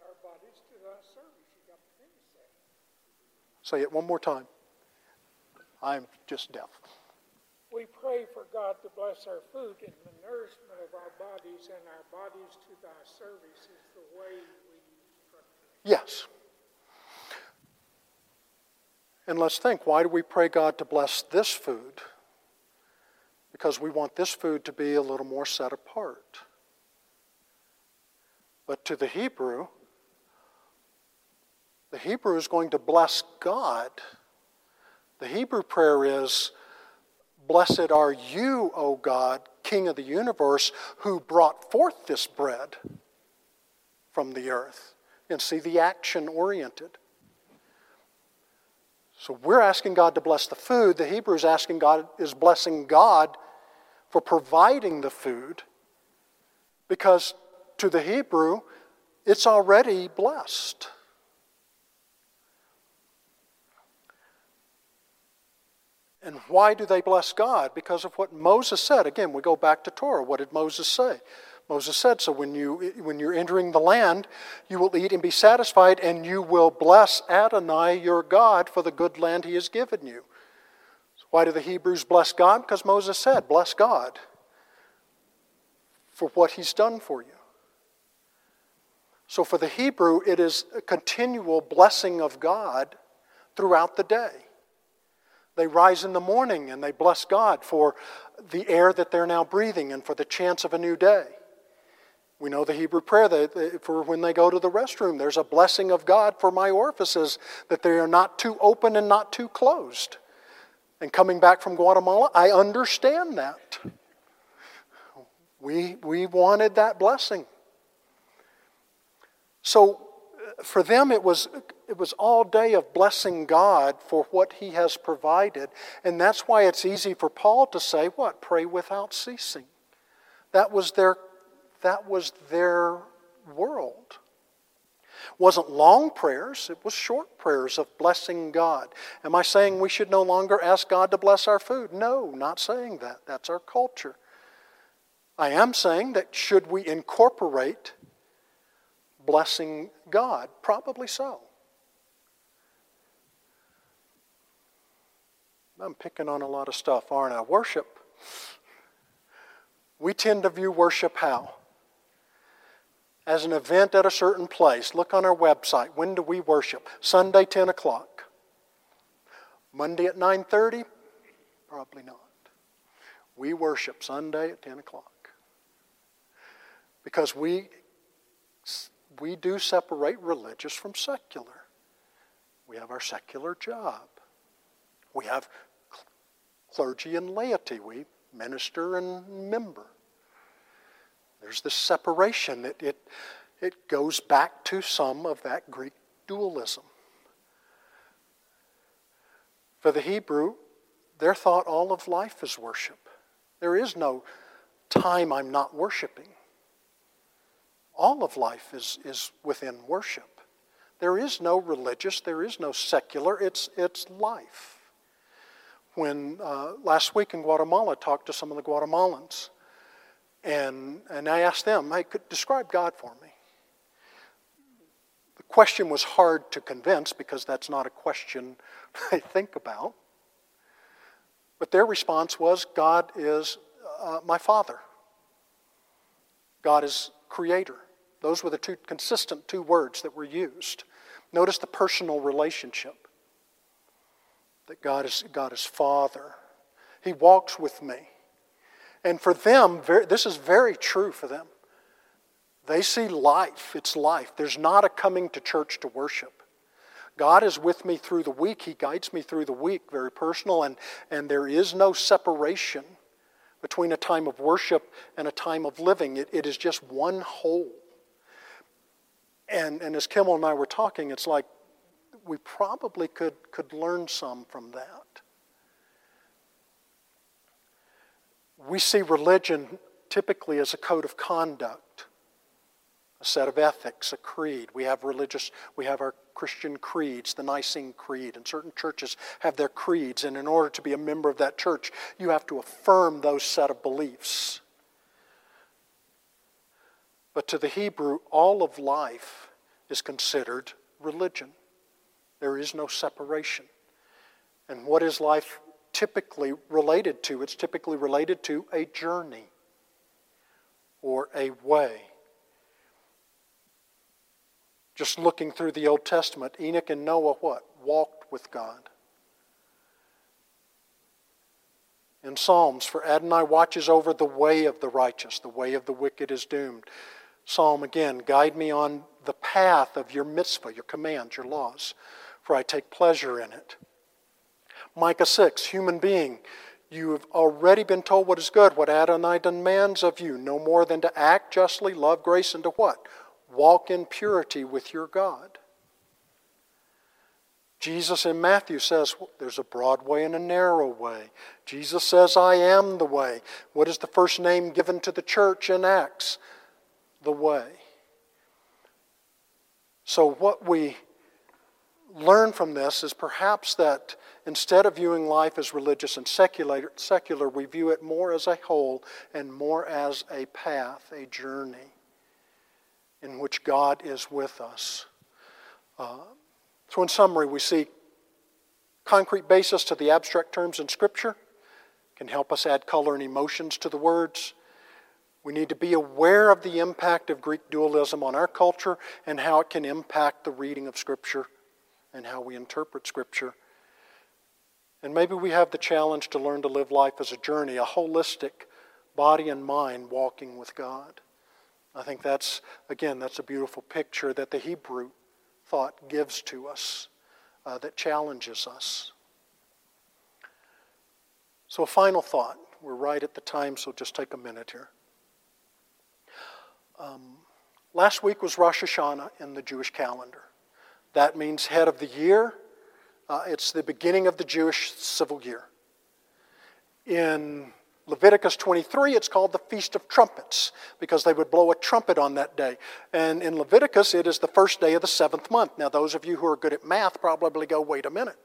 our bodies to thy service. You got to finish that. Say it one more time. I'm just deaf. We pray for God to bless our food and the nourishment of our bodies and our bodies to thy service is the way we. Yes. And let's think why do we pray God to bless this food? Because we want this food to be a little more set apart. But to the Hebrew, the Hebrew is going to bless God. The Hebrew prayer is, Blessed are you, O God, King of the universe, who brought forth this bread from the earth. And see the action oriented. So we're asking God to bless the food. The Hebrew is asking God is blessing God for providing the food because to the Hebrew, it's already blessed. And why do they bless God? Because of what Moses said. Again, we go back to Torah. What did Moses say? Moses said, So when, you, when you're entering the land, you will eat and be satisfied, and you will bless Adonai your God for the good land he has given you. So why do the Hebrews bless God? Because Moses said, Bless God for what he's done for you. So for the Hebrew, it is a continual blessing of God throughout the day. They rise in the morning and they bless God for the air that they're now breathing and for the chance of a new day. We know the Hebrew prayer that for when they go to the restroom, there's a blessing of God for my orifices, that they are not too open and not too closed. And coming back from Guatemala, I understand that. We, we wanted that blessing. So uh, for them, it was, it was all day of blessing God for what He has provided. And that's why it's easy for Paul to say, What? Pray without ceasing. That was their, that was their world. Wasn't long prayers, it was short prayers of blessing God. Am I saying we should no longer ask God to bless our food? No, not saying that. That's our culture. I am saying that should we incorporate blessing God? Probably so. I'm picking on a lot of stuff, aren't I? Worship. We tend to view worship how? As an event at a certain place. Look on our website. When do we worship? Sunday, 10 o'clock. Monday at 9.30? Probably not. We worship Sunday at 10 o'clock. Because we we do separate religious from secular. We have our secular job. We have clergy and laity. We minister and member. There's this separation. It, it, it goes back to some of that Greek dualism. For the Hebrew, their thought all of life is worship. There is no time I'm not worshiping. All of life is, is within worship. There is no religious, there is no secular, it's, it's life. When uh, last week in Guatemala, I talked to some of the Guatemalans, and, and I asked them, hey, could describe God for me. The question was hard to convince because that's not a question [LAUGHS] I think about. But their response was God is uh, my Father, God is Creator. Those were the two consistent two words that were used. Notice the personal relationship that God is, God is Father. He walks with me. And for them, very, this is very true for them. They see life, it's life. There's not a coming to church to worship. God is with me through the week. He guides me through the week, very personal, and, and there is no separation between a time of worship and a time of living. It, it is just one whole. And, and as Kimmel and I were talking, it's like we probably could, could learn some from that. We see religion typically as a code of conduct, a set of ethics, a creed. We have religious, we have our Christian creeds, the Nicene Creed, and certain churches have their creeds, and in order to be a member of that church, you have to affirm those set of beliefs. But to the Hebrew, all of life is considered religion. There is no separation. And what is life typically related to? It's typically related to a journey or a way. Just looking through the Old Testament, Enoch and Noah what? Walked with God. In Psalms, for Adonai watches over the way of the righteous, the way of the wicked is doomed. Psalm again, guide me on the path of your mitzvah, your commands, your laws, for I take pleasure in it. Micah 6, human being, you have already been told what is good, what Adonai demands of you, no more than to act justly, love grace, and to what? Walk in purity with your God. Jesus in Matthew says there's a broad way and a narrow way. Jesus says, I am the way. What is the first name given to the church in Acts? The way. So, what we learn from this is perhaps that instead of viewing life as religious and secular, secular, we view it more as a whole and more as a path, a journey in which God is with us. Uh, so, in summary, we see concrete basis to the abstract terms in Scripture, can help us add color and emotions to the words. We need to be aware of the impact of Greek dualism on our culture and how it can impact the reading of Scripture and how we interpret Scripture. And maybe we have the challenge to learn to live life as a journey, a holistic body and mind walking with God. I think that's, again, that's a beautiful picture that the Hebrew thought gives to us, uh, that challenges us. So, a final thought. We're right at the time, so just take a minute here. Um, last week was Rosh Hashanah in the Jewish calendar. That means head of the year. Uh, it's the beginning of the Jewish civil year. In Leviticus 23, it's called the Feast of Trumpets because they would blow a trumpet on that day. And in Leviticus, it is the first day of the seventh month. Now, those of you who are good at math probably go, wait a minute.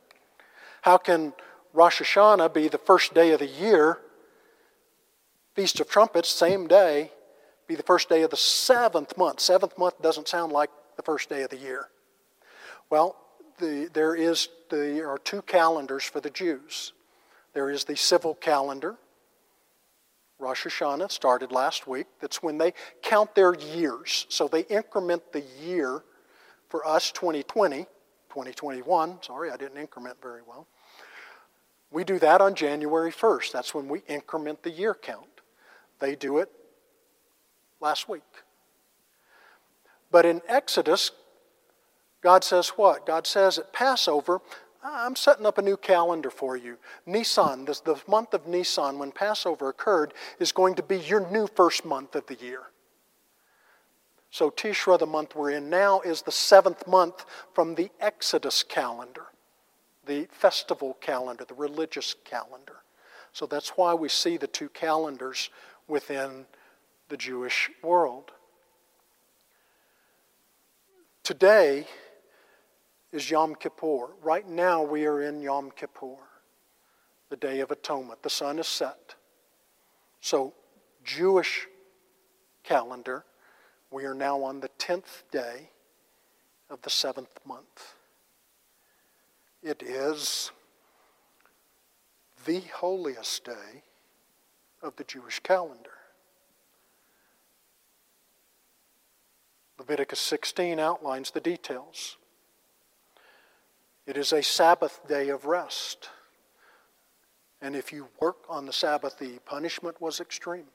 How can Rosh Hashanah be the first day of the year, Feast of Trumpets, same day, be the first day of the seventh month. Seventh month doesn't sound like the first day of the year. Well, the, there, is, there are two calendars for the Jews. There is the civil calendar. Rosh Hashanah started last week. That's when they count their years. So they increment the year for us 2020, 2021. Sorry, I didn't increment very well. We do that on January 1st. That's when we increment the year count. They do it last week. But in Exodus, God says what? God says at Passover, I'm setting up a new calendar for you. Nisan, this, the month of Nisan, when Passover occurred, is going to be your new first month of the year. So Tishra, the month we're in now, is the seventh month from the Exodus calendar, the festival calendar, the religious calendar. So that's why we see the two calendars within the Jewish world. Today is Yom Kippur. Right now we are in Yom Kippur, the Day of Atonement. The sun is set. So, Jewish calendar, we are now on the 10th day of the seventh month. It is the holiest day of the Jewish calendar. Leviticus 16 outlines the details. It is a Sabbath day of rest. And if you work on the Sabbath, the punishment was extreme.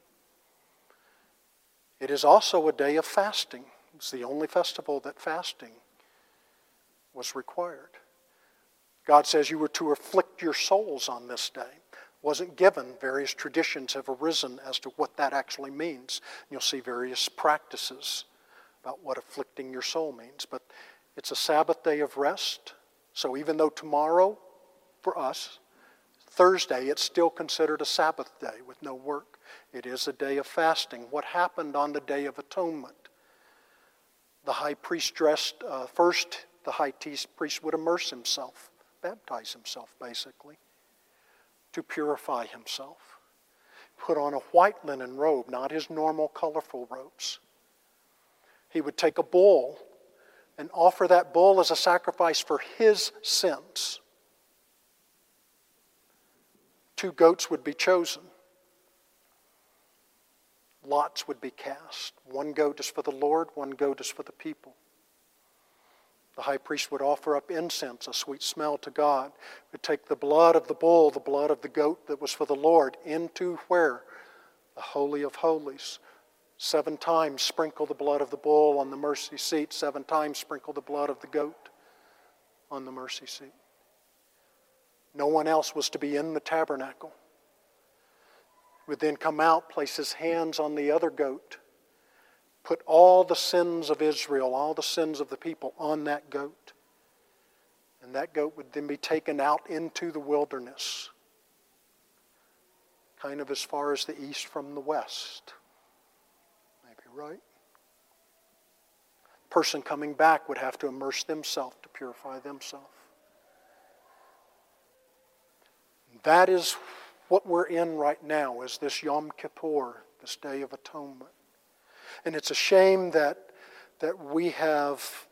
It is also a day of fasting. It's the only festival that fasting was required. God says you were to afflict your souls on this day. Wasn't given. Various traditions have arisen as to what that actually means. You'll see various practices about what afflicting your soul means. But it's a Sabbath day of rest. So even though tomorrow, for us, Thursday, it's still considered a Sabbath day with no work. It is a day of fasting. What happened on the Day of Atonement? The high priest dressed, uh, first, the high priest would immerse himself, baptize himself, basically, to purify himself. Put on a white linen robe, not his normal colorful robes he would take a bull and offer that bull as a sacrifice for his sins. Two goats would be chosen. Lots would be cast. One goat is for the Lord, one goat is for the people. The high priest would offer up incense, a sweet smell to God. Would take the blood of the bull, the blood of the goat that was for the Lord, into where? The Holy of Holies. Seven times sprinkle the blood of the bull on the mercy seat, seven times sprinkle the blood of the goat on the mercy seat. No one else was to be in the tabernacle. He Would then come out, place his hands on the other goat put all the sins of Israel, all the sins of the people on that goat. And that goat would then be taken out into the wilderness, kind of as far as the east from the west. Right? Person coming back would have to immerse themselves to purify themselves. That is what we're in right now, is this Yom Kippur, this Day of Atonement. And it's a shame that, that we have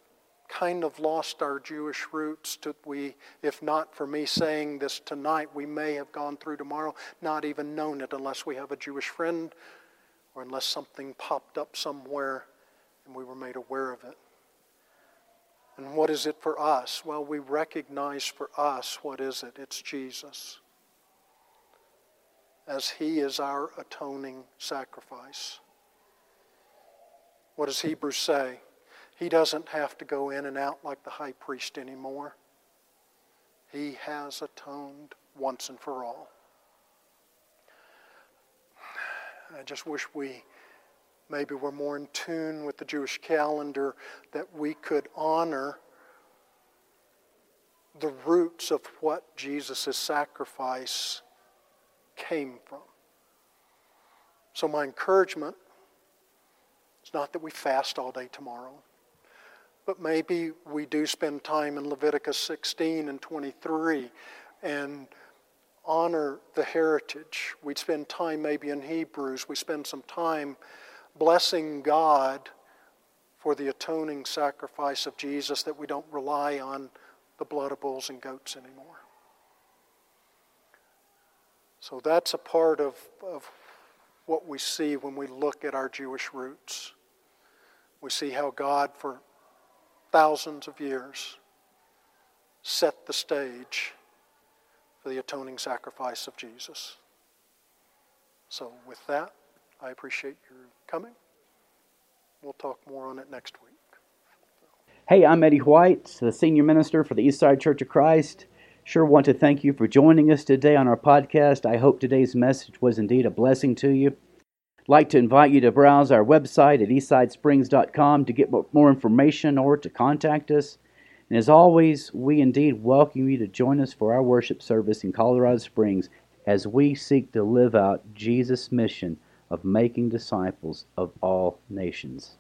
kind of lost our Jewish roots. To we, if not for me saying this tonight, we may have gone through tomorrow, not even known it unless we have a Jewish friend or unless something popped up somewhere and we were made aware of it. And what is it for us? Well, we recognize for us what is it? It's Jesus. As He is our atoning sacrifice. What does Hebrews say? He doesn't have to go in and out like the high priest anymore. He has atoned once and for all. I just wish we maybe were more in tune with the Jewish calendar that we could honor the roots of what Jesus' sacrifice came from. So, my encouragement it's not that we fast all day tomorrow, but maybe we do spend time in Leviticus 16 and 23 and honor the heritage. We'd spend time maybe in Hebrews. We spend some time blessing God for the atoning sacrifice of Jesus that we don't rely on the blood of bulls and goats anymore. So that's a part of, of what we see when we look at our Jewish roots. We see how God, for thousands of years, set the stage for the atoning sacrifice of Jesus. So, with that, I appreciate your coming. We'll talk more on it next week. Hey, I'm Eddie White, the senior minister for the Eastside Church of Christ. Sure want to thank you for joining us today on our podcast. I hope today's message was indeed a blessing to you. I'd like to invite you to browse our website at eastsidesprings.com to get more information or to contact us. And as always, we indeed welcome you to join us for our worship service in Colorado Springs as we seek to live out Jesus' mission of making disciples of all nations.